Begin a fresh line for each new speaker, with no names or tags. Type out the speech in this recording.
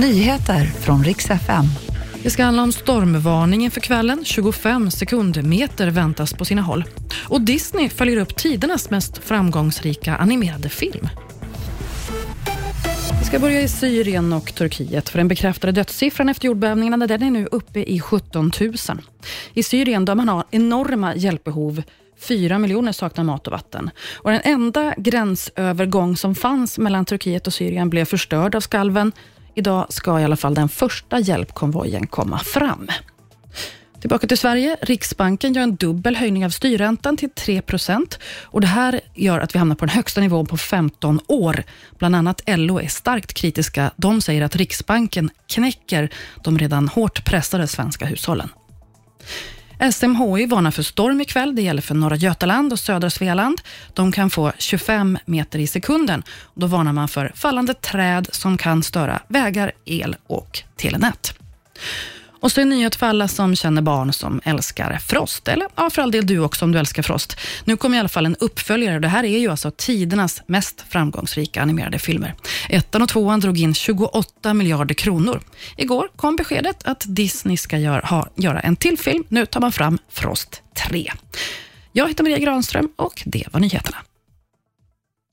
Nyheter från riks FM.
Det ska handla om stormvarning inför kvällen. 25 sekundmeter väntas på sina håll. Och Disney följer upp tidernas mest framgångsrika animerade film. Vi ska börja i Syrien och Turkiet, för den bekräftade dödssiffran efter jordbävningarna den är nu uppe i 17 000. I Syrien, där man har enorma hjälpbehov, Fyra miljoner saknar mat och vatten. Och den enda gränsövergång som fanns mellan Turkiet och Syrien blev förstörd av skalven. Idag ska i alla fall den första hjälpkonvojen komma fram. Tillbaka till Sverige. Riksbanken gör en dubbel höjning av styrräntan till 3% och Det här gör att vi hamnar på den högsta nivån på 15 år. Bland annat LO är starkt kritiska. De säger att Riksbanken knäcker de redan hårt pressade svenska hushållen. SMHI varnar för storm ikväll. Det gäller för norra Götaland och södra Svealand. De kan få 25 meter i sekunden. Då varnar man för fallande träd som kan störa vägar, el och telenät. Och så en nyhet för alla som känner barn som älskar Frost, eller ja, för all del du också om du älskar Frost. Nu kommer i alla fall en uppföljare. Det här är ju alltså tidernas mest framgångsrika animerade filmer. Ettan och tvåan drog in 28 miljarder kronor. Igår kom beskedet att Disney ska gör, ha, göra en till film. Nu tar man fram Frost 3. Jag heter Maria Granström och det var nyheterna.